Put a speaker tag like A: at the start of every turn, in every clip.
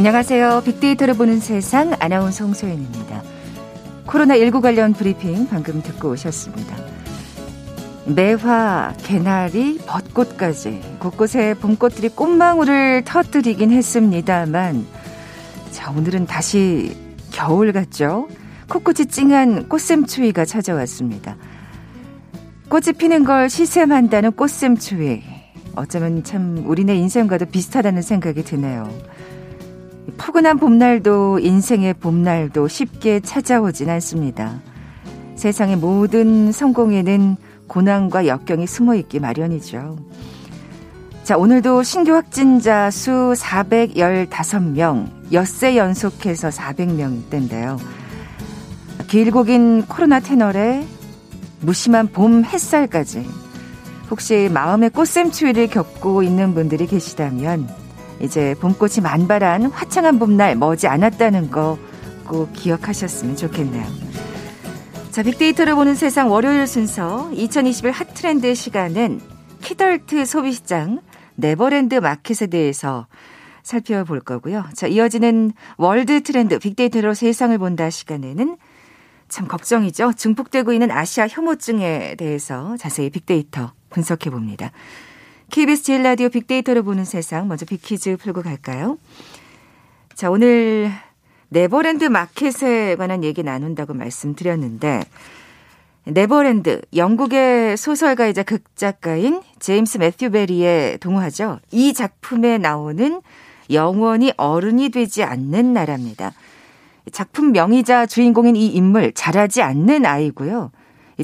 A: 안녕하세요. 빅데이터를 보는 세상 아나운서 홍소연입니다. 코로나19 관련 브리핑 방금 듣고 오셨습니다. 매화, 개나리, 벚꽃까지 곳곳에 봄꽃들이 꽃망울을 터뜨리긴 했습니다만 자, 오늘은 다시 겨울 같죠? 코끝이 찡한 꽃샘추위가 찾아왔습니다. 꽃이 피는 걸 시샘한다는 꽃샘추위. 어쩌면 참 우리네 인생과도 비슷하다는 생각이 드네요. 포근한 봄날도 인생의 봄날도 쉽게 찾아오진 않습니다. 세상의 모든 성공에는 고난과 역경이 숨어 있기 마련이죠. 자, 오늘도 신규 확진자 수 415명, 엿새 연속해서 400명대인데요. 길고 긴 코로나 테너에 무심한 봄 햇살까지 혹시 마음의 꽃샘추위를 겪고 있는 분들이 계시다면 이제 봄꽃이 만발한 화창한 봄날 머지 않았다는 거 꼭 기억하셨으면 좋겠네요. 자, 빅데이터를 보는 세상 월요일 순서 2021 핫트렌드 시간은 키덜트 소비시장 네버랜드 마켓에 대해서 살펴볼 거고요. 자, 이어지는 world 트렌드 빅데이터로 세상을 본다 시간에는 참 걱정이죠. 증폭되고 있는 아시아 혐오증에 대해서 자세히 빅데이터 분석해 봅니다. KBS 제일 라디오 빅데이터로 보는 세상 먼저 빅퀴즈 풀고 갈까요? 자, 오늘 네버랜드 마켓에 관한 얘기 나눈다고 말씀드렸는데 네버랜드 영국의 소설가이자 극작가인 제임스 매튜 배리의 동화죠. 이 작품에 나오는 영원히 어른이 되지 않는 나라입니다. 작품명이자 주인공인 이 인물 자라지 않는 아이고요.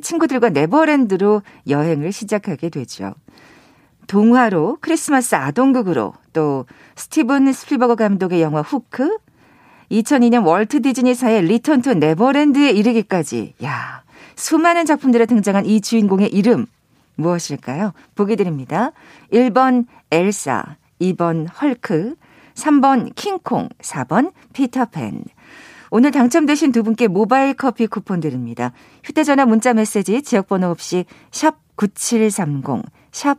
A: 친구들과 네버랜드로 여행을 시작하게 되죠. 동화로 크리스마스 아동극으로 또 스티븐 스필버그 감독의 영화 후크 2002년 월트 디즈니사의 Return to 네버랜드에 이르기까지 야 수많은 작품들에 등장한 이 주인공의 이름 무엇일까요? 보기 드립니다. 1번 엘사, 2번 헐크, 3번 킹콩, 4번 피터팬. 오늘 당첨되신 두 분께 모바일 커피 쿠폰 드립니다. 휴대전화 문자 메시지 지역번호 없이 샵 9730, 샵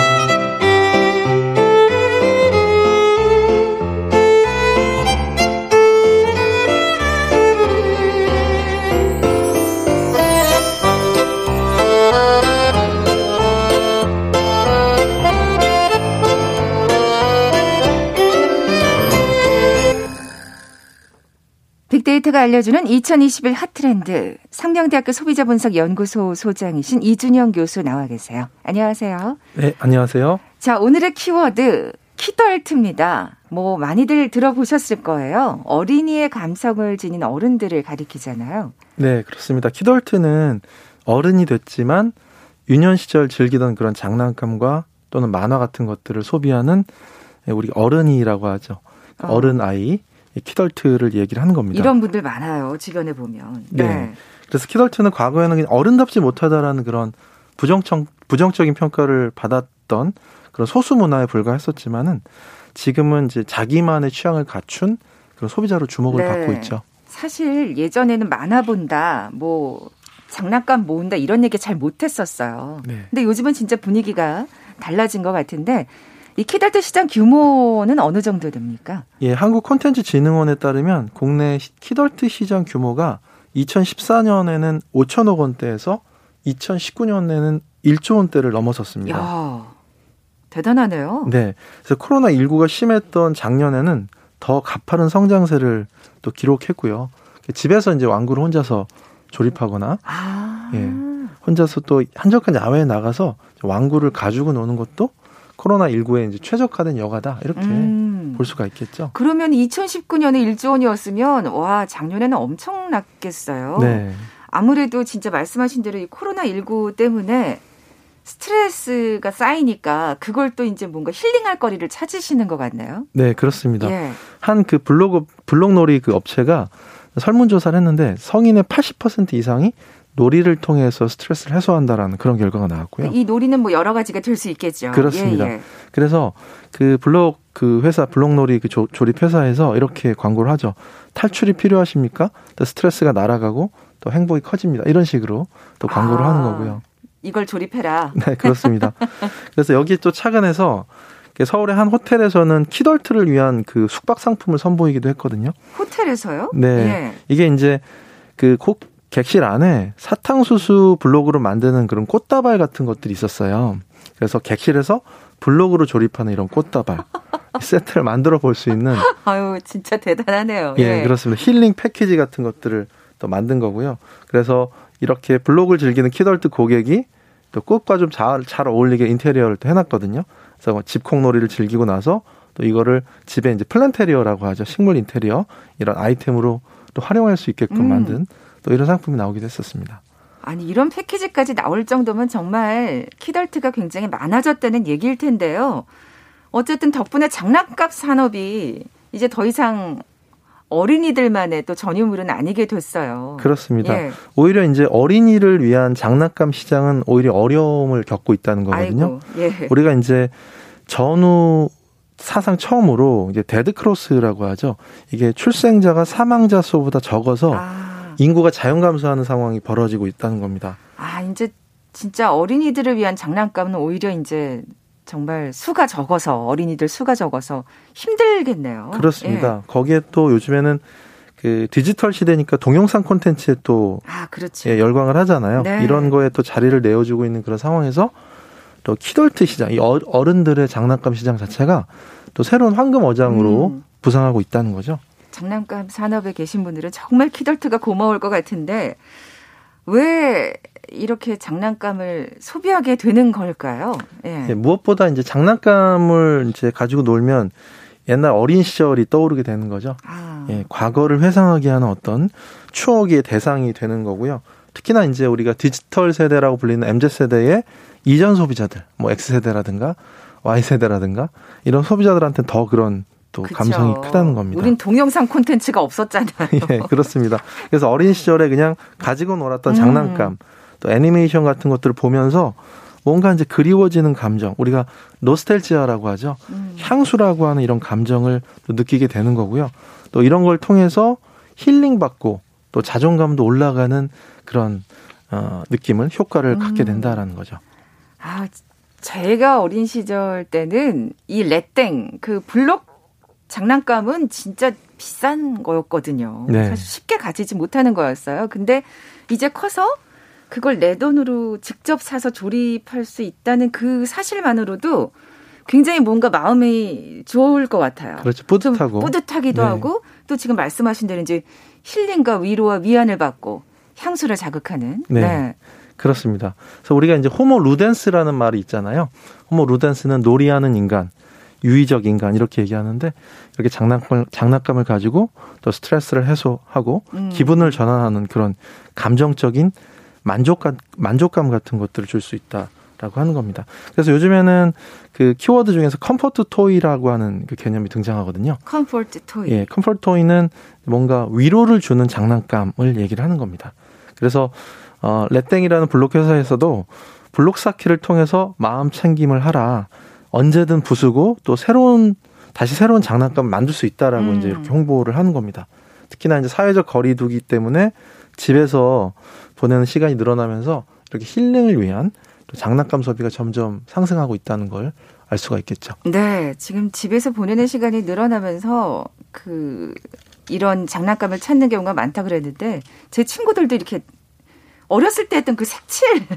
A: 빅데이터가 알려주는 2021 핫트렌드 상명대학교 소비자분석연구소 소장이신 이준영 교수 나와 계세요. 안녕하세요.
B: 네, 안녕하세요.
A: 자, 오늘의 키워드 키덜트입니다. 뭐 많이들 들어보셨을 거예요. 어린이의 감성을 지닌 어른들을 가리키잖아요.
B: 네, 그렇습니다. 키덜트는 어른이 됐지만 유년 시절 즐기던 그런 장난감과 또는 만화 같은 것들을 소비하는 우리 어른이라고 하죠. 어. 어른 아이. 키덜트를 얘기를 하는 겁니다.
A: 이런 분들 많아요. 주변에 보면.
B: 네. 네. 그래서 키덜트는 과거에는 어른답지 못하다라는 그런 부정적 부정적인 평가를 받았던 그런 소수 문화에 불과했었지만은 지금은 이제 자기만의 취향을 갖춘 그런 소비자로 주목을 네. 받고 있죠.
A: 사실 예전에는 만화 본다, 뭐 장난감 모은다 이런 얘기 잘 못했었어요. 네. 근데 요즘은 진짜 분위기가 달라진 것 같은데 이 키덜트 시장 규모는 어느 정도 됩니까?
B: 예, 한국 콘텐츠 진흥원에 따르면 국내 키덜트 시장 규모가 2014년에는 5천억 원대에서 2019년에는 1조 원대를 넘어섰습니다.
A: 야, 대단하네요.
B: 네. 그래서 코로나 19가 심했던 작년에는 더 가파른 성장세를 또 기록했고요. 집에서 이제 완구를 혼자서 조립하거나 아. 예. 혼자서 또 한적한 야외에 나가서 완구를 가지고 노는 것도 코로나19에 이제 최적화된 여가다 이렇게 음. 볼 수가 있겠죠.
A: 그러면 2019년에 1조 원이었으면 와 작년에는 엄청났겠어요. 네. 아무래도 진짜 말씀하신 대로 이 코로나19 때문에 스트레스가 쌓이니까 그걸 또 이제 뭔가 힐링할 거리를 찾으시는 것 같네요.
B: 네, 그렇습니다. 예. 한그 블로그 블록놀이 그 업체가 설문조사를 했는데 성인의 80% 이상이 놀이를 통해서 스트레스를 해소한다라는 그런 결과가 나왔고요.
A: 이 놀이는 뭐 여러 가지가 될 수 있겠죠.
B: 그렇습니다. 예, 예. 그래서 그 블록 그 회사 블록놀이 그 조, 조립 회사에서 이렇게 광고를 하죠. 탈출이 필요하십니까? 또 스트레스가 날아가고 또 행복이 커집니다. 이런 식으로 또 광고를 아, 하는 거고요.
A: 이걸 조립해라.
B: 네, 그렇습니다. 그래서 여기 또 차근해서 서울의 한 호텔에서는 키덜트를 위한 그 숙박 상품을 선보이기도 했거든요.
A: 호텔에서요?
B: 네. 예. 이게 이제 그 객실 안에 사탕수수 블록으로 만드는 그런 꽃다발 같은 것들이 있었어요. 그래서 객실에서 블록으로 조립하는 이런 꽃다발 세트를 만들어 볼 수 있는
A: 아유 진짜 대단하네요.
B: 예, 예, 그렇습니다. 힐링 패키지 같은 것들을 또 만든 거고요. 그래서 이렇게 블록을 즐기는 키덜트 고객이 또 꽃과 좀 잘 잘 어울리게 인테리어를 또 해놨거든요. 그래서 뭐 집콩놀이를 즐기고 나서 또 이거를 집에 이제 플랜테리어라고 하죠. 식물 인테리어 이런 아이템으로 또 활용할 수 있게끔 음. 만든 또 이런 상품이 나오기도 했었습니다.
A: 아니 이런 패키지까지 나올 정도면 정말 키덜트가 굉장히 많아졌다는 얘기일 텐데요. 어쨌든 덕분에 장난감 산업이 이제 더 이상 어린이들만의 또 전유물은 아니게 됐어요.
B: 그렇습니다. 예. 오히려 이제 어린이를 위한 장난감 시장은 오히려 어려움을 겪고 있다는 거거든요. 아이고, 예. 우리가 이제 전후 사상 처음으로 이제 데드 크로스라고 하죠. 이게 출생자가 사망자 수보다 적어서 아. 인구가 자연 감소하는 상황이 벌어지고 있다는 겁니다.
A: 아, 이제 진짜 어린이들을 위한 장난감은 오히려 이제 정말 수가 적어서 어린이들 수가 적어서 힘들겠네요.
B: 그렇습니다. 예. 거기에 또 요즘에는 그 디지털 시대니까 동영상 콘텐츠에 또 아, 그렇지. 예, 열광을 하잖아요. 네. 이런 거에 또 자리를 내어주고 있는 그런 상황에서 또 키덜트 시장, 이 어, 어른들의 장난감 시장 자체가 또 새로운 황금 어장으로 음. 부상하고 있다는 거죠.
A: 장난감 산업에 계신 분들은 정말 키덜트가 고마울 것 같은데 왜 이렇게 장난감을 소비하게 되는 걸까요?
B: 예. 예, 무엇보다 이제 장난감을 이제 가지고 놀면 옛날 어린 시절이 떠오르게 되는 거죠. 아. 예, 과거를 회상하게 하는 어떤 추억의 대상이 되는 거고요. 특히나 이제 우리가 디지털 세대라고 불리는 MZ 세대의 이전 소비자들, 뭐 X 세대라든가 Y 세대라든가 이런 소비자들한테 더 그런 또 그쵸. 감성이 크다는 겁니다.
A: 우린 동영상 콘텐츠가 없었잖아요.
B: 예, 그렇습니다. 그래서 어린 시절에 그냥 가지고 놀았던 음. 장난감, 또 애니메이션 같은 것들을 보면서 뭔가 이제 그리워지는 감정, 우리가 노스텔지아라고 하죠. 음. 향수라고 하는 이런 감정을 또 느끼게 되는 거고요. 또 이런 걸 통해서 힐링 받고 또 자존감도 올라가는 그런 어, 느낌을 효과를 음. 갖게 된다라는 거죠.
A: 아, 제가 어린 시절 때는 이 레땡 그 블록 장난감은 진짜 비싼 거였거든요. 네. 사실 쉽게 가지지 못하는 거였어요. 근데 이제 커서 그걸 내 돈으로 직접 사서 조립할 수 있다는 그 사실만으로도 굉장히 뭔가 마음이 좋을 것 같아요.
B: 그렇죠. 뿌듯하고.
A: 뿌듯하기도 네. 하고 또 지금 말씀하신 대로 이제 힐링과 위로와 위안을 받고 향수를 자극하는.
B: 네. 네. 그렇습니다. 그래서 우리가 이제 호모 루덴스라는 말이 있잖아요. 호모 루덴스는 놀이하는 인간. 유의적 인간 이렇게 얘기하는데 이렇게 장난감을 장난감을 가지고 또 스트레스를 해소하고 음. 기분을 전환하는 그런 감정적인 만족감 만족감 같은 것들을 줄 수 있다. 라고 하는 겁니다. 그래서 요즘에는 그 키워드 중에서 comfort toy라고 하는 그 개념이 등장하거든요.
A: comfort toy.
B: 예, comfort toy는 뭔가 위로를 주는 장난감을 얘기를 하는 겁니다. 그래서 어 레땡이라는 블록 회사에서도 블록 쌓기를 통해서 마음 챙김을 하라. 언제든 부수고 또 새로운 다시 새로운 장난감 만들 수 있다라고 음. 이제 이렇게 홍보를 하는 겁니다. 특히나 이제 사회적 거리두기 때문에 집에서 보내는 시간이 늘어나면서 이렇게 힐링을 위한 또 장난감 소비가 점점 상승하고 있다는 걸 알 수가 있겠죠.
A: 네, 지금 집에서 보내는 시간이 늘어나면서 그 이런 장난감을 찾는 경우가 많다 그랬는데 제 친구들도 이렇게 어렸을 때 했던 그 색칠.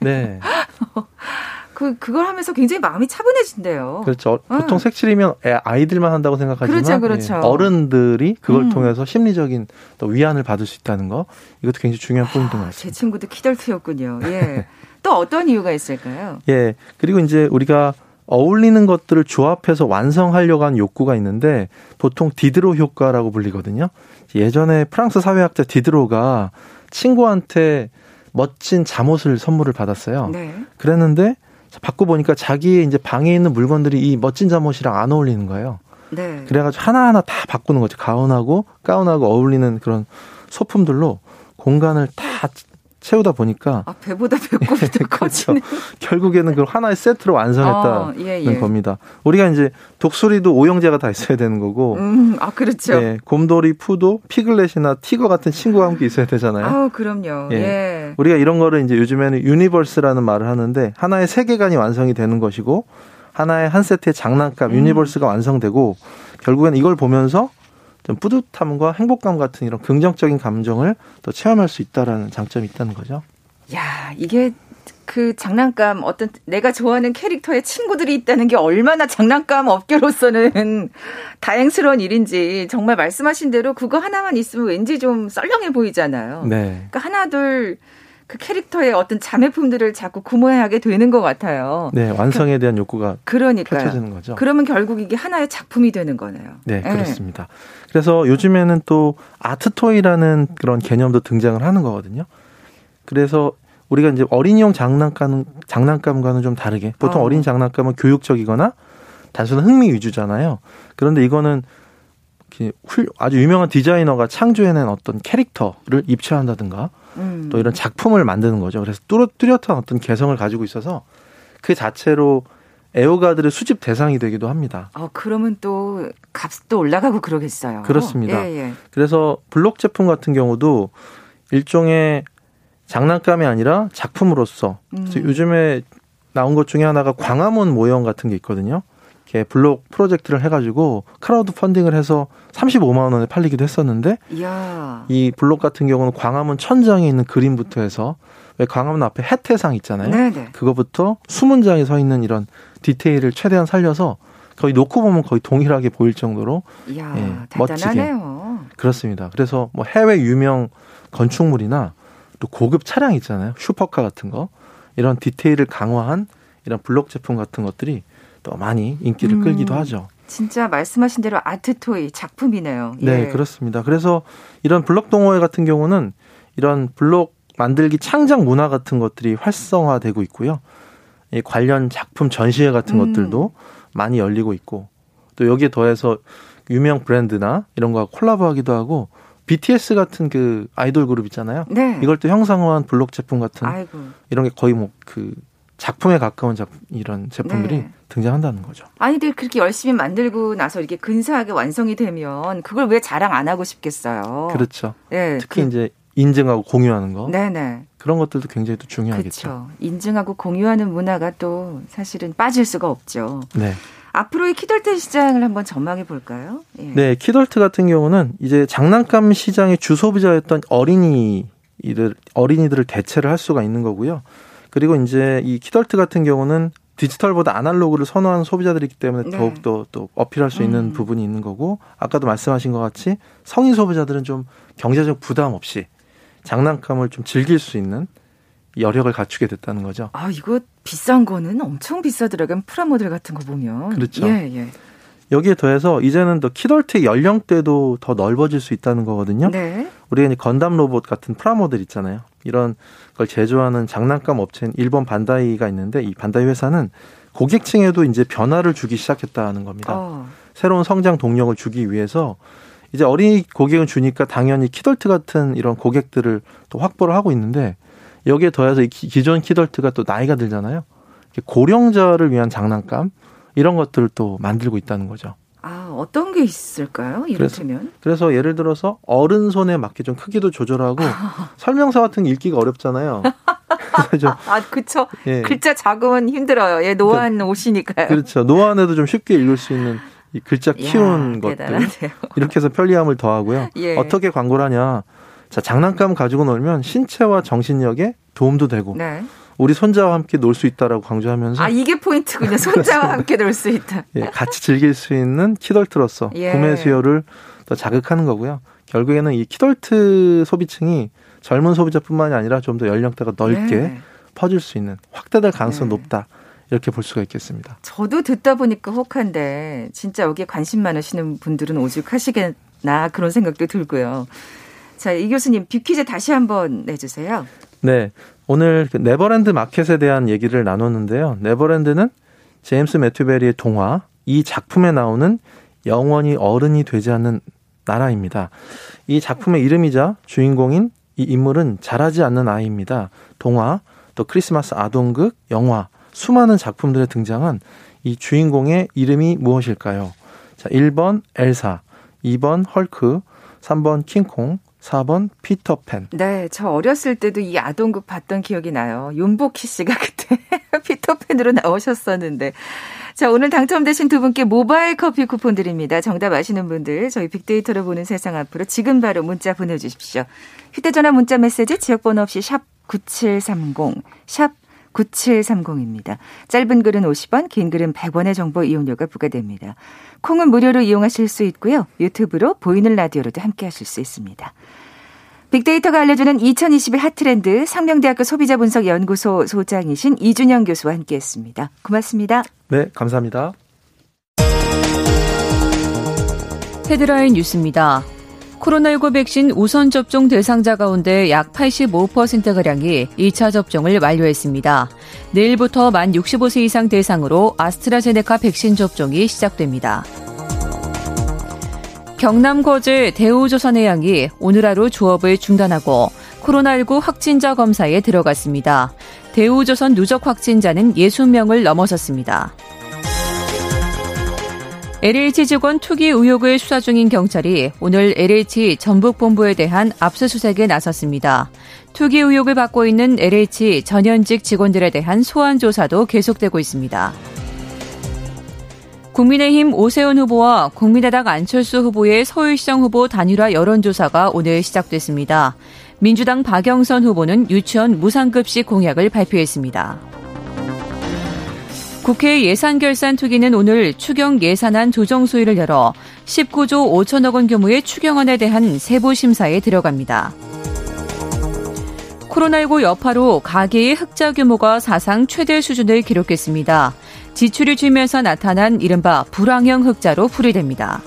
A: 네. 그 그걸 하면서 굉장히 마음이 차분해진대요.
B: 그렇죠. 보통 응. 색칠이면 아이들만 한다고 생각하지만 그렇죠, 그렇죠. 예, 어른들이 그걸 음. 통해서 심리적인 또 위안을 받을 수 있다는 거 이것도 굉장히 중요한 포인트인 것 같습니다.
A: 제 친구도 키덜트였군요. 예. 또 어떤 이유가 있을까요?
B: 예. 그리고 이제 우리가 어울리는 것들을 조합해서 완성하려고 하는 욕구가 있는데 보통 디드로 효과라고 불리거든요. 예전에 프랑스 사회학자 디드로가 친구한테 멋진 잠옷을 선물을 받았어요. 네. 그랬는데 받고 보니까 자기의 이제 방에 있는 물건들이 이 멋진 잠옷이랑 안 어울리는 거예요. 네. 그래가지고 하나하나 다 바꾸는 거죠. 가운하고 가운하고 어울리는 그런 소품들로 공간을 다 채우다 보니까
A: 아, 배보다 배꼽이 더 그렇죠.
B: 결국에는 그 하나의 세트로 완성했다는 어, 예, 예. 겁니다. 우리가 이제 독수리도 오형제가 다 있어야 되는 거고,
A: 음, 아 그렇죠.
B: 예, 곰돌이 푸도, 피글렛이나 티거 같은 친구와 함께 있어야 되잖아요.
A: 아, 그럼요. 예. 예.
B: 우리가 이런 거를 이제 요즘에는 universe라는 말을 하는데 하나의 세계관이 완성이 되는 것이고 하나의 한 세트의 장난감 음. universe가 완성되고 결국엔 이걸 보면서 좀 뿌듯함과 행복감 같은 이런 긍정적인 감정을 또 체험할 수 있다라는 장점이 있다는 거죠.
A: 야, 이게 그 장난감 어떤 내가 좋아하는 캐릭터의 친구들이 있다는 게 얼마나 장난감 업계로서는 다행스러운 일인지 정말 말씀하신 대로 그거 하나만 있으면 왠지 좀 썰렁해 보이잖아요. 네. 그러니까 하나 둘 그 캐릭터의 어떤 자매품들을 자꾸 구매하게 되는 것 같아요.
B: 네, 완성에 대한 욕구가 그러니까 펼쳐지는 거죠.
A: 그러면 결국 이게 하나의 작품이 되는 거네요.
B: 네, 네, 그렇습니다. 그래서 요즘에는 또 아트토이라는 그런 개념도 등장을 하는 거거든요. 그래서 우리가 이제 어린이용 장난감 장난감과는 좀 다르게 보통 어. 어린 장난감은 교육적이거나 단순한 흥미 위주잖아요. 그런데 이거는 아주 유명한 디자이너가 창조해낸 어떤 캐릭터를 입체한다든가 음. 또 이런 작품을 만드는 거죠. 그래서 뚜렷한 어떤 개성을 가지고 있어서 그 자체로 애호가들의 수집 대상이 되기도 합니다.
A: 어, 그러면 또 값도 올라가고 그러겠어요.
B: 그렇습니다. 예, 예. 그래서 블록 제품 같은 경우도 일종의 장난감이 아니라 작품으로서 음. 요즘에 나온 것 중에 하나가 광화문 모형 같은 게 있거든요. 이렇게 블록 프로젝트를 해가지고 크라우드 펀딩을 해서 35만 원에 팔리기도 했었는데 이야. 이 블록 같은 경우는 광화문 천장에 있는 그림부터 해서 왜 광화문 앞에 해태상 있잖아요. 네네. 그거부터 수문장에 서 있는 이런 디테일을 최대한 살려서 거의 놓고 보면 거의 동일하게 보일 정도로
A: 이야, 예, 멋지게
B: 그렇습니다. 그래서 뭐 해외 유명 건축물이나 또 고급 차량 있잖아요. 슈퍼카 같은 거 이런 디테일을 강화한 이런 블록 제품 같은 것들이 또 많이 인기를 음, 끌기도 하죠.
A: 진짜 말씀하신 대로 아트토이 작품이네요.
B: 예. 네, 그렇습니다. 그래서 이런 블록 동호회 같은 경우는 이런 블록 만들기 창작 문화 같은 것들이 활성화되고 있고요. 이 관련 작품 전시회 같은 음. 것들도 많이 열리고 있고 또 여기에 더해서 유명 브랜드나 이런 거와 콜라보하기도 하고 BTS 같은 그 아이돌 그룹 있잖아요. 네. 이걸 또 형상화한 블록 제품 같은 아이고. 이런 게 거의 뭐 그 작품에 가까운 작품 이런 제품들이 네. 등장한다는 거죠.
A: 아이들 그렇게 열심히 만들고 나서 이렇게 근사하게 완성이 되면 그걸 왜 자랑 안 하고 싶겠어요.
B: 그렇죠. 네, 특히 그, 이제 인증하고 공유하는 거. 네네. 그런 것들도 굉장히 또 중요하겠죠.
A: 그렇죠. 인증하고 공유하는 문화가 또 사실은 빠질 수가 없죠. 네. 앞으로의 키덜트 시장을 한번 전망해 볼까요?
B: 예. 네, 키덜트 같은 경우는 이제 장난감 시장의 주소비자였던 어린이들 어린이들을 대체를 할 수가 있는 거고요. 그리고 이제 이 키덜트 같은 경우는 디지털보다 아날로그를 선호하는 소비자들이기 때문에 네. 더욱더 또 어필할 수 있는 음. 부분이 있는 거고 아까도 말씀하신 것 같이 성인 소비자들은 좀 경제적 부담 없이 장난감을 좀 즐길 수 있는 여력을 갖추게 됐다는 거죠.
A: 아, 이거 비싼 거는 엄청 비싸더라고요. 프라모델 같은 거 보면.
B: 그렇죠. 예, 예. 여기에 더해서 이제는 더 키덜트의 연령대도 더 넓어질 수 있다는 거거든요. 네. 우리가 건담 로봇 같은 프라모델 있잖아요. 이런 걸 제조하는 장난감 업체인 일본 반다이가 있는데 이 반다이 회사는 고객층에도 이제 변화를 주기 시작했다는 겁니다. 어. 새로운 성장 동력을 주기 위해서 이제 어린이 고객은 주니까 당연히 키덜트 같은 이런 고객들을 또 확보를 하고 있는데 여기에 더해서 이 기존 키덜트가 또 나이가 들잖아요. 고령자를 위한 장난감 이런 것들을 또 만들고 있다는 거죠.
A: 아, 어떤 게 있을까요? 이를테면?
B: 그래서, 그래서 예를 들어서 어른 손에 맞게 좀 크기도 조절하고 설명서 같은 게 읽기가 어렵잖아요.
A: 아, 그쵸. 예. 글자 작으면 힘들어요. 예, 노안 그, 오시니까요.
B: 그렇죠. 노안에도 좀 쉽게 읽을 수 있는 이 글자 키운 야, 것들. 대단하네요. 이렇게 해서 편리함을 더하고요. 예. 어떻게 광고를 하냐. 자, 장난감 가지고 놀면 신체와 정신력에 도움도 되고 네. 우리 손자와 함께 놀 수 있다라고 강조하면서
A: 아 이게 포인트군요. 손자와 함께 놀 수 있다.
B: 예, 같이 즐길 수 있는 키덜트로서 예. 구매 수요를 더 자극하는 거고요. 결국에는 이 키덜트 소비층이 젊은 소비자뿐만이 아니라 좀 더 연령대가 넓게 네. 퍼질 수 있는 확대될 가능성이 네. 높다. 이렇게 볼 수가 있겠습니다.
A: 저도 듣다 보니까 혹한데 진짜 여기에 관심 많으시는 분들은 오죽하시겠나 그런 생각도 들고요. 자, 이 교수님 뷰퀴즈 다시 한번 내주세요.
B: 네. 오늘 그 네버랜드 마켓에 대한 얘기를 나눴는데요. 네버랜드는 제임스 매튜 배리의 동화 이 작품에 나오는 영원히 어른이 되지 않는 나라입니다. 이 작품의 이름이자 주인공인 이 인물은 자라지 않는 아이입니다. 동화, 또 크리스마스 아동극, 영화, 수많은 작품들에 등장한 이 주인공의 이름이 무엇일까요? 자, 1번 엘사, 2번 헐크, 3번 킹콩, 4번 피터팬.
A: 네, 저 어렸을 때도 이 아동극 봤던 기억이 나요. 윤복희 씨가 그때 피터팬으로 나오셨었는데. 자, 오늘 당첨되신 두 분께 모바일 커피 쿠폰 드립니다. 정답 아시는 분들 저희 빅데이터로 보는 세상 앞으로 지금 바로 문자 보내 주십시오. 휴대 전화 문자 메시지 지역 번호 없이 샵 9730, 샵 9730입니다. 짧은 글은 50원, 긴 글은 100원의 정보 이용료가 부과됩니다. 콩은 무료로 이용하실 수 있고요. 유튜브로 보이는 라디오로도 함께 하실 수 있습니다. 빅데이터가 알려주는 2021 핫트렌드 상명대학교 소비자분석연구소 소장이신 이준영 교수와 함께했습니다. 고맙습니다.
B: 네, 감사합니다.
C: 헤드라인 뉴스입니다. 코로나19 백신 우선 접종 대상자 가운데 약 85%가량이 2차 접종을 완료했습니다. 내일부터 만 65세 이상 대상으로 아스트라제네카 백신 접종이 시작됩니다. 경남 거제 대우조선해양이 오늘 하루 주업을 중단하고 코로나19 확진자 검사에 들어갔습니다. 대우조선 누적 확진자는 60명을 넘어섰습니다. LH 직원 투기 의혹을 수사 중인 경찰이 오늘 LH 전북본부에 대한 압수수색에 나섰습니다. 투기 의혹을 받고 있는 LH 전현직 직원들에 대한 소환 조사도 계속되고 있습니다. 국민의힘 오세훈 후보와 국민의당 안철수 후보의 서울시장 후보 단일화 여론조사가 오늘 시작됐습니다. 민주당 박영선 후보는 유치원 무상급식 공약을 발표했습니다. 국회 예산결산 투기는 오늘 추경 예산안 조정 소위를 열어 19조 5천억 원 규모의 추경안에 대한 세부 심사에 들어갑니다. 코로나19 여파로 가계의 흑자 규모가 사상 최대 수준을 기록했습니다. 지출이 줄면서 나타난 이른바 불황형 흑자로 풀이됩니다.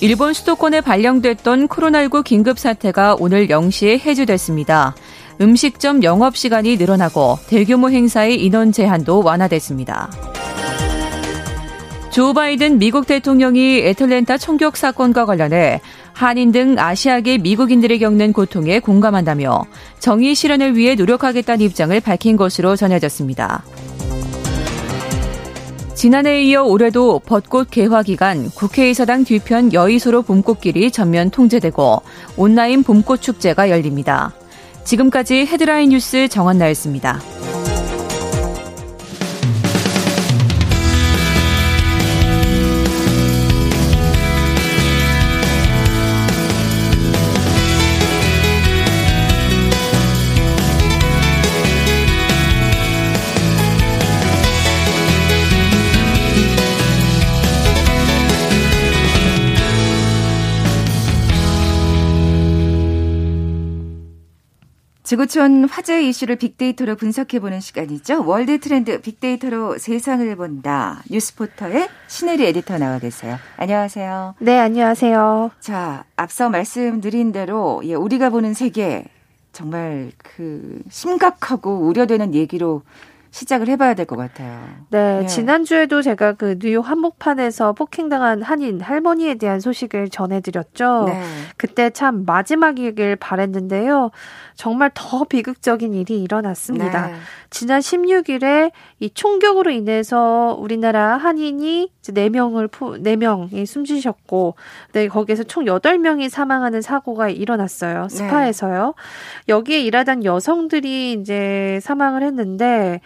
C: 일본 수도권에 발령됐던 코로나19 긴급 사태가 오늘 0시에 해제됐습니다. 음식점 영업 시간이 늘어나고 대규모 행사의 인원 제한도 완화됐습니다. 조 바이든 미국 대통령이 애틀랜타 총격 사건과 관련해 한인 등 아시아계 미국인들이 겪는 고통에 공감한다며 정의 실현을 위해 노력하겠다는 입장을 밝힌 것으로 전해졌습니다. 지난해에 이어 올해도 벚꽃 개화 기간 국회의사당 뒤편 여의소로 봄꽃길이 전면 통제되고 온라인 봄꽃 축제가 열립니다. 지금까지 헤드라인 뉴스 정한나였습니다.
A: 지구촌 화제 이슈를 빅데이터로 분석해보는 시간이죠. 월드 트렌드 빅데이터로 세상을 본다. 뉴스포터의 신혜리 에디터 나와 계세요. 안녕하세요.
D: 네, 안녕하세요.
A: 자, 앞서 말씀드린 대로 예, 우리가 보는 세계 정말 그 심각하고 우려되는 얘기로 시작을 해봐야 될 것 같아요.
D: 네, 네, 지난주에도 제가 그 뉴욕 한복판에서 폭행당한 한인 할머니에 대한 소식을 전해드렸죠. 네. 그때 참 마지막이길 바랬는데요. 정말 더 비극적인 일이 일어났습니다. 네. 지난 16일에 이 총격으로 인해서 우리나라 한인이 4명을 4명이 숨지셨고 네, 거기에서 총 8명이 사망하는 사고가 일어났어요. 네. 스파에서요. 여기에 일하던 여성들이 이제 사망을 했는데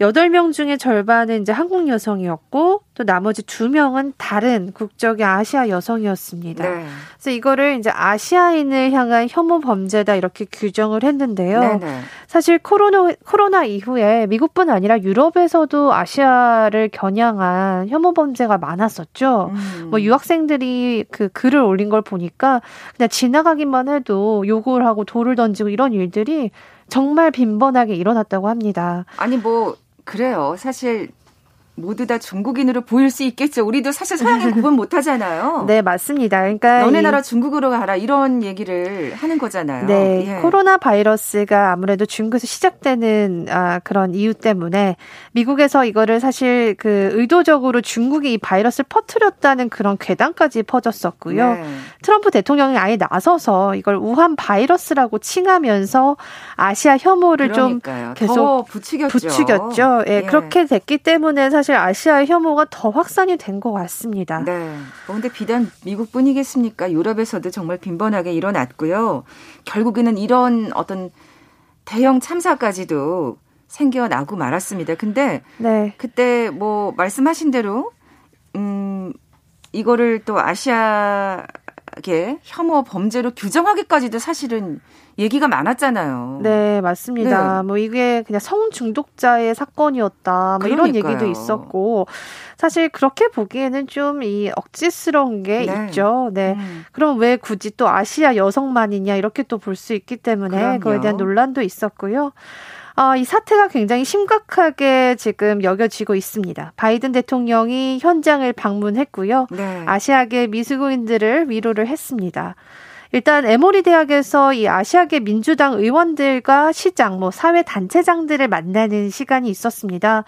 D: 8명 중에 절반은 이제 한국 여성이었고 또 나머지 2명은 다른 국적의 아시아 여성이었습니다. 네. 그래서 이거를 이제 아시아인을 향한 혐오 범죄다 이렇게 규정을 했는데요. 네네. 네. 사실 코로나 코로나 이후에 미국뿐 아니라 유럽에서도 아시아를 겨냥한 혐오 범죄가 많았었죠. 음. 뭐 유학생들이 그 글을 올린 걸 보니까 그냥 지나가기만 해도 욕을 하고 돌을 던지고 이런 일들이 정말 빈번하게 일어났다고 합니다.
A: 아니 뭐 그래요. 사실 모두 다 중국인으로 보일 수 있겠죠. 우리도 사실 서양인 구분 못 하잖아요.
D: 네, 맞습니다. 그러니까
A: 너네 나라 중국으로 가라 이런 얘기를 하는 거잖아요.
D: 네. 예. 코로나 바이러스가 아무래도 중국에서 시작되는 아, 그런 이유 때문에 미국에서 이거를 사실 그 의도적으로 중국이 이 바이러스를 퍼뜨렸다는 그런 괴담까지 퍼졌었고요. 네. 트럼프 대통령이 아예 나서서 이걸 우한 바이러스라고 칭하면서 아시아 혐오를 그러니까요. 좀 계속 부추겼죠. 부추겼죠. 예, 예. 그렇게 됐기 때문에 사실 사실 아시아의 혐오가 더 확산이 된 것 같습니다.
A: 네. 그런데 어, 비단 미국뿐이겠습니까? 유럽에서도 정말 빈번하게 일어났고요. 결국에는 이런 어떤 대형 참사까지도 생겨나고 말았습니다. 근데 네. 그때 뭐 말씀하신 대로 음 이거를 또 아시아 계 혐오 범죄로 규정하기까지도 사실은 얘기가 많았잖아요.
D: 네, 맞습니다. 네. 뭐 이게 그냥 성 중독자의 사건이었다. 뭐 이런 얘기도 있었고 사실 그렇게 보기에는 좀 이 억지스러운 게 네. 있죠. 네. 음. 그럼 왜 굳이 또 아시아 여성만이냐 이렇게 또 볼 수 있기 때문에 그럼요. 그거에 대한 논란도 있었고요. 어, 이 사태가 굉장히 심각하게 지금 여겨지고 있습니다. 바이든 대통령이 현장을 방문했고요. 네. 아시아계 미술고인들을 위로를 했습니다. 일단 에모리 대학에서 이 아시아계 민주당 의원들과 시장, 뭐 사회 단체장들을 만나는 시간이 있었습니다.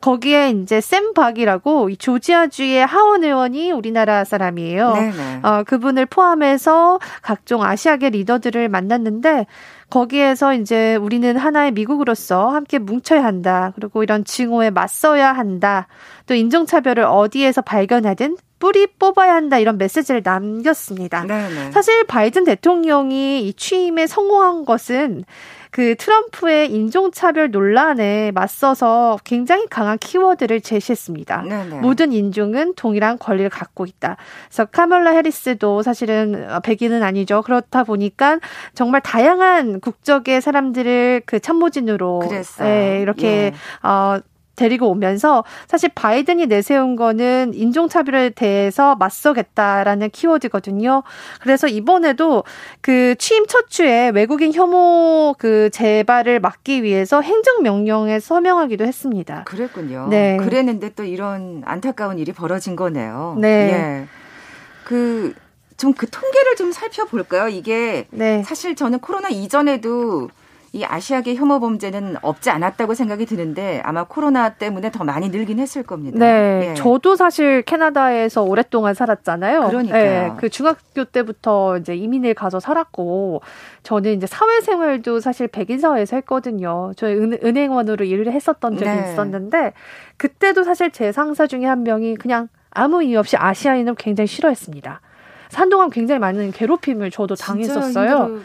D: 거기에 이제 샘 박이라고 이 조지아주의 하원 의원이 우리나라 사람이에요. 네네. 어, 그분을 포함해서 각종 아시아계 리더들을 만났는데 거기에서 이제 우리는 하나의 미국으로서 함께 뭉쳐야 한다. 그리고 이런 증오에 맞서야 한다. 또 인종차별을 어디에서 발견하든 뿌리 뽑아야 한다 이런 메시지를 남겼습니다. 네네. 사실 바이든 대통령이 이 취임에 성공한 것은 그 트럼프의 인종차별 논란에 맞서서 굉장히 강한 키워드를 제시했습니다. 네네. 모든 인종은 동일한 권리를 갖고 있다. 그래서 카멀라 해리스도 사실은 백인은 아니죠. 그렇다 보니까 정말 다양한 국적의 사람들을 그 참모진으로 예, 이렇게 예. 어, 데리고 오면서 사실 바이든이 내세운 거는 인종차별에 대해서 맞서겠다라는 키워드거든요. 그래서 이번에도 그 취임 첫 주에 외국인 혐오 그 재발을 막기 위해서 행정명령에 서명하기도 했습니다.
A: 그랬군요. 네. 그랬는데 또 이런 안타까운 일이 벌어진 거네요. 네. 예. 그, 좀 그 통계를 좀 살펴볼까요? 이게 네. 사실 저는 코로나 이전에도 이 아시아계 혐오 범죄는 없지 않았다고 생각이 드는데 아마 코로나 때문에 더 많이 늘긴 했을 겁니다.
D: 네. 예. 저도 사실 캐나다에서 오랫동안 살았잖아요. 그러니까요. 네, 그 중학교 때부터 이제 이민을 가서 살았고 저는 이제 사회생활도 사실 백인 사회에서 했거든요. 저희 은, 은행원으로 일을 했었던 적이 네. 있었는데 그때도 사실 제 상사 중에 한 명이 그냥 아무 이유 없이 아시아인을 굉장히 싫어했습니다. 한동안 굉장히 많은 괴롭힘을 저도 당했었어요.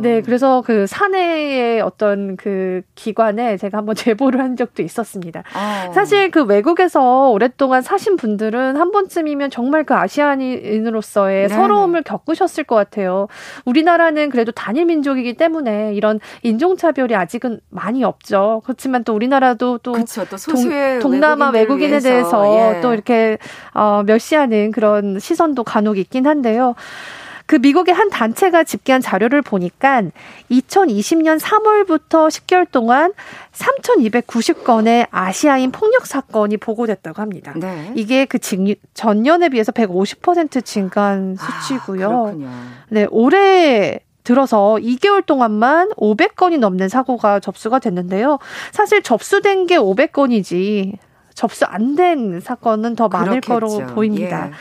D: 네, 그래서 그 사내의 어떤 그 기관에 제가 한번 제보를 한 적도 있었습니다. 아. 사실 그 외국에서 오랫동안 사신 분들은 한 번쯤이면 정말 그 아시아인으로서의 네. 서러움을 겪으셨을 것 같아요. 우리나라는 그래도 단일 민족이기 때문에 이런 인종차별이 아직은 많이 없죠. 그렇지만 또 우리나라도 또,
A: 그쵸, 또 동,
D: 동남아 외국인에 대해서 예. 또 이렇게 어, 멸시하는 그런 시선도 간혹 있긴 한 한데요. 그 미국의 한 단체가 집계한 자료를 보니까 2020년 3월부터 10개월 동안 3,290건의 아시아인 폭력 사건이 보고됐다고 합니다. 네. 이게 그 전년에 비해서 150% 증가한 아, 수치고요. 아, 네, 올해 들어서 2개월 동안만 500건이 넘는 사고가 접수가 됐는데요. 사실 접수된 게 500건이지 접수 안 된 사건은 더 많을 그렇겠죠. 거로 보입니다. 예.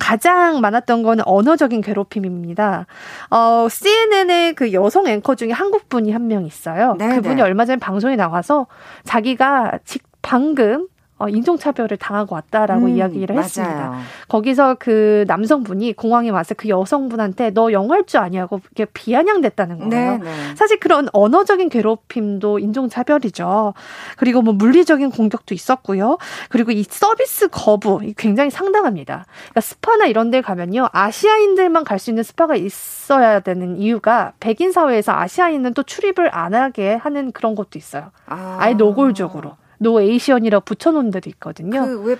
D: 가장 많았던 거는 언어적인 괴롭힘입니다. 어, CNN의 그 여성 앵커 중에 한국 분이 한 명 있어요. 네네. 그분이 네. 얼마 전에 방송에 나와서 자기가 직 방금 어, 인종차별을 당하고 왔다라고 음, 이야기를 맞아요. 했습니다. 거기서 그 남성분이 공항에 와서 그 여성분한테 너 영어 할 줄 아냐고 이렇게 비아냥댔다는 거예요. 네, 네. 사실 그런 언어적인 괴롭힘도 인종차별이죠. 그리고 뭐 물리적인 공격도 있었고요. 그리고 이 서비스 거부 굉장히 상당합니다. 그러니까 스파나 이런 데 가면요. 아시아인들만 갈 수 있는 스파가 있어야 되는 이유가 백인 사회에서 아시아인은 또 출입을 안 하게 하는 그런 것도 있어요. 아. 아예 노골적으로. no Asian이라 붙여놓은 데도 있거든요.
A: 그왜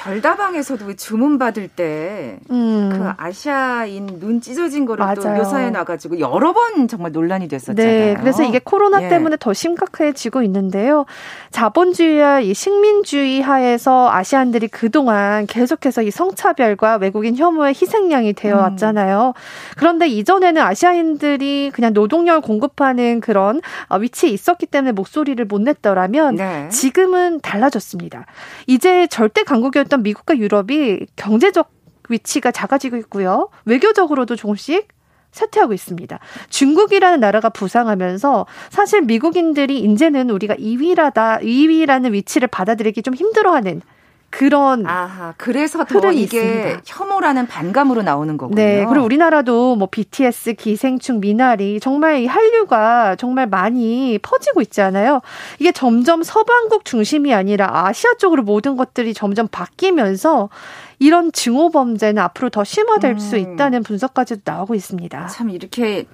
A: 별다방에서도 주문 받을 때그 음. 아시아인 눈 찢어진 거를 맞아요. 또 묘사해 놔가지고 여러 번 정말 논란이 됐었잖아요. 네,
D: 그래서 이게 코로나 예. 때문에 더 심각해지고 있는데요. 자본주의와 이 식민주의 하에서 아시안들이 그동안 계속해서 이 성차별과 외국인 혐오의 희생양이 되어 음. 왔잖아요. 음. 그런데 이전에는 아시아인들이 그냥 노동력 공급하는 그런 어, 위치에 있었기 때문에 목소리를 못 냈더라면 네. 지금은 달라졌습니다. 이제 절대 강국이었 던 미국과 유럽이 경제적 위치가 작아지고 있고요. 외교적으로도 조금씩 쇠퇴하고 있습니다. 중국이라는 나라가 부상하면서 사실 미국인들이 이제는 우리가 2위라다 2위라는 위치를 받아들이기 좀 힘들어하는 그런
A: 아하, 그래서 더 이게 있습니다. 혐오라는 반감으로 나오는 거군요.
D: 네. 그리고 우리나라도 뭐 BTS, 기생충, 미나리 정말 이 한류가 정말 많이 퍼지고 있잖아요. 이게 점점 서방국 중심이 아니라 아시아 쪽으로 모든 것들이 점점 바뀌면서 이런 증오 범죄는 앞으로 더 심화될 음. 수 있다는 분석까지도 나오고 있습니다.
A: 참 이렇게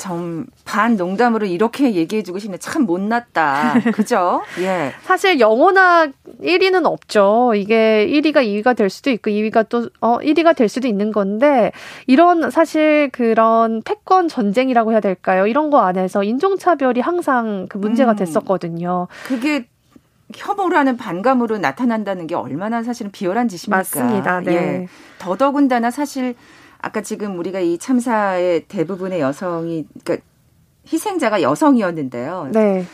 A: 좀반 농담으로 이렇게 얘기해주고 싶네. 참 못났다. 그죠? 예.
D: 사실 영원한 1위는 없죠. 이게 1위가 2위가 될 수도 있고 2위가 또, 어, 1위가 될 수도 있는 건데, 이런 사실 그런 패권 전쟁이라고 해야 될까요? 이런 거 안에서 인종차별이 항상 그 문제가 음. 됐었거든요.
A: 그게 혐오라는 반감으로 나타난다는 게 얼마나 사실은 비열한 짓입니까?
D: 맞습니다. 네. 예.
A: 더더군다나 사실 아까 지금 우리가 이 참사의 대부분의 여성이 그러니까 희생자가 여성이었는데요. 네.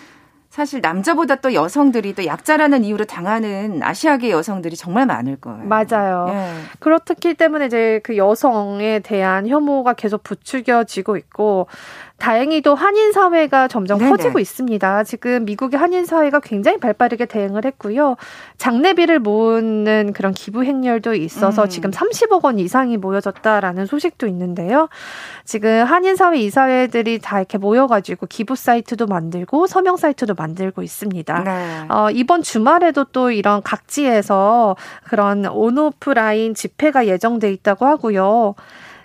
A: 사실 남자보다 또 여성들이 또 약자라는 이유로 당하는 아시아계 여성들이 정말 많을 거예요.
D: 맞아요. 예. 그렇기 때문에 이제 그 여성에 대한 혐오가 계속 부추겨지고 있고 다행히도 한인 사회가 점점 네네. 커지고 있습니다. 지금 미국의 한인 사회가 굉장히 발빠르게 대응을 했고요. 장례비를 모으는 그런 기부 행렬도 있어서 음. 지금 30억 원 이상이 모여졌다라는 소식도 있는데요. 지금 한인 사회 이사회들이 다 이렇게 모여가지고 기부 사이트도 만들고 서명 사이트도 만들고 있습니다. 네. 어, 이번 주말에도 또 이런 각지에서 그런 온오프라인 집회가 예정돼 있다고 하고요.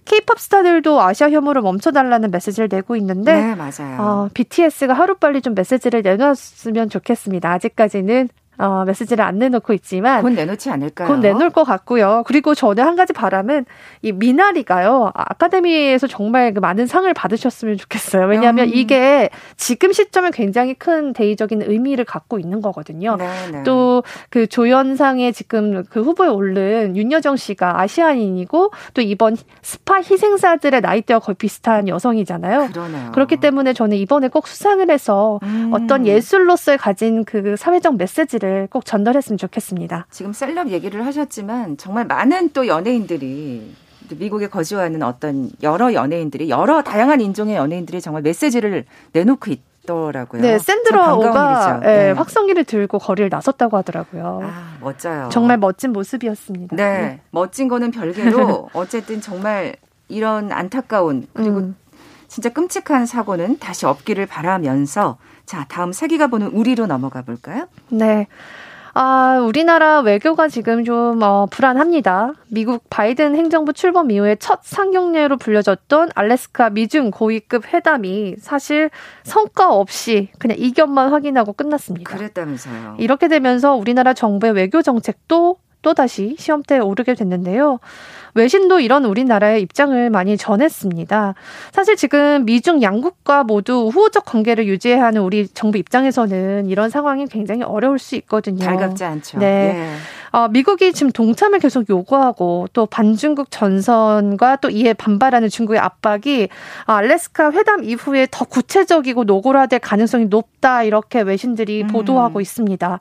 D: 케이팝 스타들도 아시아 혐오를 멈춰달라는 메시지를 내고 있는데
A: 네, 맞아요. 어,
D: BTS가 하루빨리 좀 메시지를 내놨으면 좋겠습니다. 아직까지는 어, 메시지를 안 내놓고 있지만
A: 곧 내놓지 않을까요?
D: 곧 내놓을 것 같고요. 그리고 저는 한 가지 바람은 이 미나리가요 아카데미에서 정말 그 많은 상을 받으셨으면 좋겠어요. 왜냐하면 음. 이게 지금 시점에 굉장히 큰 대의적인 의미를 갖고 있는 거거든요. 네, 또그 조연상에 지금 그 후보에 오른 윤여정 씨가 아시아인이고 또 이번 스파 희생자들의 나이대와 거의 비슷한 여성이잖아요.
A: 그러네요.
D: 그렇기 때문에 저는 이번에 꼭 수상을 해서 음. 어떤 예술로서의 가진 그 사회적 메시지를 메시지를 꼭 전달했으면 좋겠습니다.
A: 지금 셀럽 얘기를 하셨지만 정말 많은 또 연예인들이 미국에 거주하는 어떤 여러 연예인들이 여러 다양한 인종의 연예인들이 정말 메시지를 내놓고 있 더라고요.
D: 네, 샌드로가 네, 네. 확성기를 들고 거리를 나섰다고 하더라고요.
A: 아, 멋져요.
D: 정말 멋진 모습이었습니다.
A: 네, 네. 멋진 거는 별개로 어쨌든 정말 이런 안타까운 그리고 음. 진짜 끔찍한 사고는 다시 없기를 바라면서 자, 다음 세기가 보는 우리로 넘어가 볼까요?
D: 네. 아, 우리나라 외교가 지금 좀 어, 불안합니다. 미국 바이든 행정부 출범 이후에 첫 상경례로 불려졌던 알래스카 미중 고위급 회담이 사실 성과 없이 그냥 이견만 확인하고 끝났습니다.
A: 그랬다면서요.
D: 이렇게 되면서 우리나라 정부의 외교 정책도 또다시 시험대에 오르게 됐는데요. 외신도 이런 우리나라의 입장을 많이 전했습니다. 사실 지금 미중 양국과 모두 후호적 관계를 유지해야 하는 우리 정부 입장에서는 이런 상황이 굉장히 어려울 수 있거든요.
A: 달갑지 않죠.
D: 네. 예. 어, 미국이 지금 동참을 계속 요구하고 또 반중국 전선과 또 이에 반발하는 중국의 압박이 아, 알래스카 회담 이후에 더 구체적이고 노골화될 가능성이 높다 이렇게 외신들이 음. 보도하고 있습니다.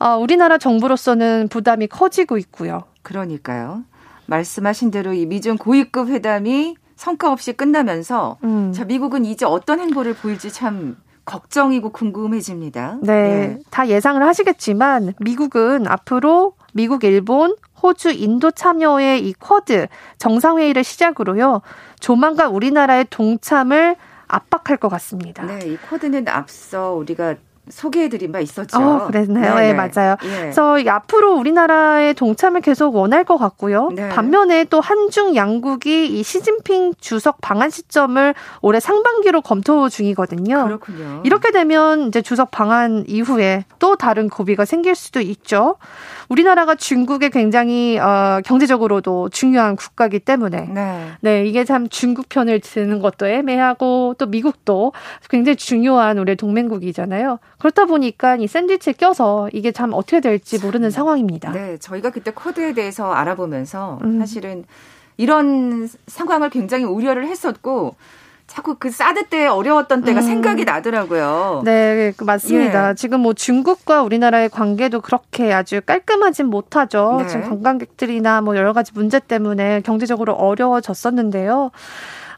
D: 어, 우리나라 정부로서는 부담이 커지고 있고요.
A: 그러니까요. 말씀하신 대로 이 미중 고위급 회담이 성과 없이 끝나면서 음. 자 미국은 이제 어떤 행보를 보일지 참 걱정이고 궁금해집니다.
D: 네, 네, 다 예상을 하시겠지만 미국은 앞으로 미국, 일본, 호주, 인도 참여의 이 쿼드 정상회의를 시작으로요. 조만간 우리나라의 동참을 압박할 것 같습니다.
A: 네, 이 쿼드는 앞서 우리가 소개해드린 바 있었죠.
D: 어, 그랬나요? 네, 네 맞아요. 예. 그래서 앞으로 우리나라의 동참을 계속 원할 것 같고요. 네. 반면에 또 한중 양국이 이 시진핑 주석 방한 시점을 올해 상반기로 검토 중이거든요.
A: 그렇군요.
D: 이렇게 되면 이제 주석 방한 이후에 또 다른 고비가 생길 수도 있죠. 우리나라가 중국에 굉장히 어, 경제적으로도 중요한 국가기 때문에 네. 네 이게 참 중국 편을 드는 것도 애매하고 또 미국도 굉장히 중요한 우리 동맹국이잖아요. 그렇다 보니까 이 샌드위치에 껴서 이게 참 어떻게 될지 모르는 상황입니다.
A: 네, 저희가 그때 코드에 대해서 알아보면서 음. 사실은 이런 상황을 굉장히 우려를 했었고 자꾸 그 사드 때 어려웠던 때가 음. 생각이 나더라고요.
D: 네, 그 맞습니다. 예. 지금 뭐 중국과 우리나라의 관계도 그렇게 아주 깔끔하진 못하죠. 네. 지금 관광객들이나 뭐 여러 가지 문제 때문에 경제적으로 어려워졌었는데요.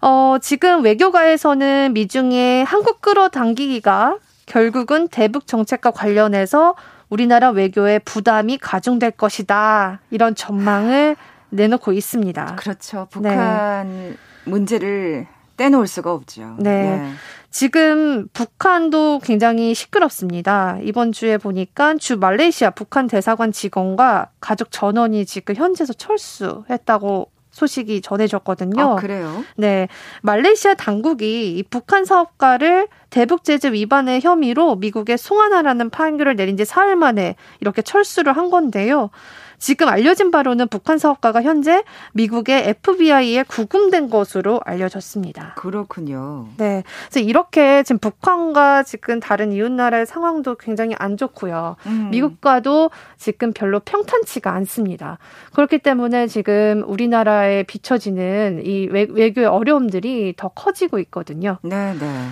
D: 어, 지금 외교가에서는 미중의 한국 끌어당기기가 결국은 대북 정책과 관련해서 우리나라 외교에 부담이 가중될 것이다. 이런 전망을 내놓고 있습니다.
A: 그렇죠. 북한 네. 문제를 떼놓을 수가 없죠.
D: 네. 네. 지금 북한도 굉장히 시끄럽습니다. 이번 주에 보니까 주 말레이시아 북한 대사관 직원과 가족 전원이 지금 현지에서 철수했다고 소식이 전해졌거든요.
A: 아, 그래요?
D: 네. 말레이시아 당국이 이 북한 사업가를 대북 제재 위반의 혐의로 미국에 송환하라는 판결을 내린 지 사흘 만에 이렇게 철수를 한 건데요. 지금 알려진 바로는 북한 사업가가 현재 미국의 FBI에 구금된 것으로 알려졌습니다.
A: 그렇군요.
D: 네. 그래서 이렇게 지금 북한과 지금 다른 이웃 나라의 상황도 굉장히 안 좋고요. 음. 미국과도 지금 별로 평탄치가 않습니다. 그렇기 때문에 지금 우리나라에 비춰지는 이 외교의 어려움들이 더 커지고 있거든요.
A: 네, 네.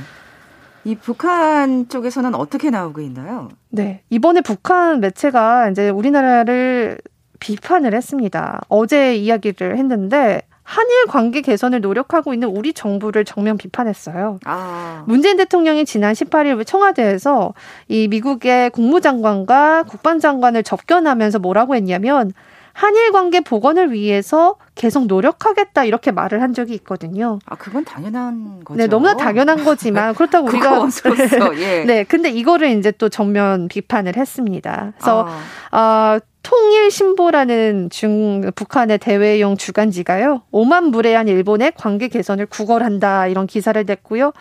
A: 이 북한 쪽에서는 어떻게 나오고 있나요?
D: 네. 이번에 북한 매체가 이제 우리나라를 비판을 했습니다. 어제 이야기를 했는데 한일 관계 개선을 노력하고 있는 우리 정부를 정면 비판했어요. 아. 문재인 대통령이 지난 18일 청와대에서 이 미국의 국무장관과 국방장관을 접견하면서 뭐라고 했냐면 한일 관계 복원을 위해서 계속 노력하겠다 이렇게 말을 한 적이 있거든요.
A: 아 그건 당연한 거죠.
D: 네, 너무나 당연한 거지만 그렇다고 우리가 예. 네, 근데 이거를 이제 또 정면 비판을 했습니다. 그래서 아. 어, 통일신보라는 중 북한의 대외용 주간지가요. 5만 무례한 일본의 관계 개선을 구걸한다 이런 기사를 냈고요.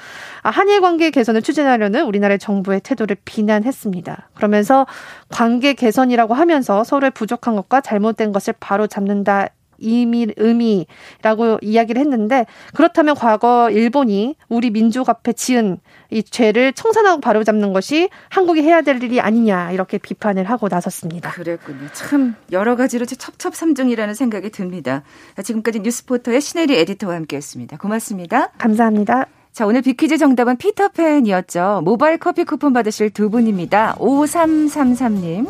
D: 아, 한일 관계 개선을 추진하려는 우리나라의 정부의 태도를 비난했습니다. 그러면서 관계 개선이라고 하면서 서로의 부족한 것과 잘못된 것을 바로 잡는다 이미 의미라고 이야기를 했는데 그렇다면 과거 일본이 우리 민족 앞에 지은 이 죄를 청산하고 바로잡는 것이 한국이 해야 될 일이 아니냐 이렇게 비판을 하고 나섰습니다.
A: 그랬군요. 참 여러 가지로 첩첩삼중이라는 생각이 듭니다. 지금까지 뉴스포터의 신혜리 에디터와 함께했습니다. 고맙습니다.
D: 감사합니다.
A: 자, 오늘 비퀴즈 정답은 피터팬이었죠. 모바일 커피 쿠폰 받으실 두 분입니다. 5333님.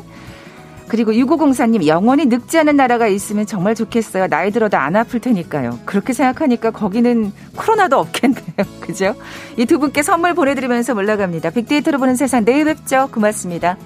A: 그리고 6504님, 영원히 늙지 않은 나라가 있으면 정말 좋겠어요. 나이 들어도 안 아플 테니까요. 그렇게 생각하니까 거기는 코로나도 없겠네요. 그죠? 이 두 분께 선물 보내드리면서 물러갑니다. 빅데이터로 보는 세상 내일 뵙죠. 고맙습니다.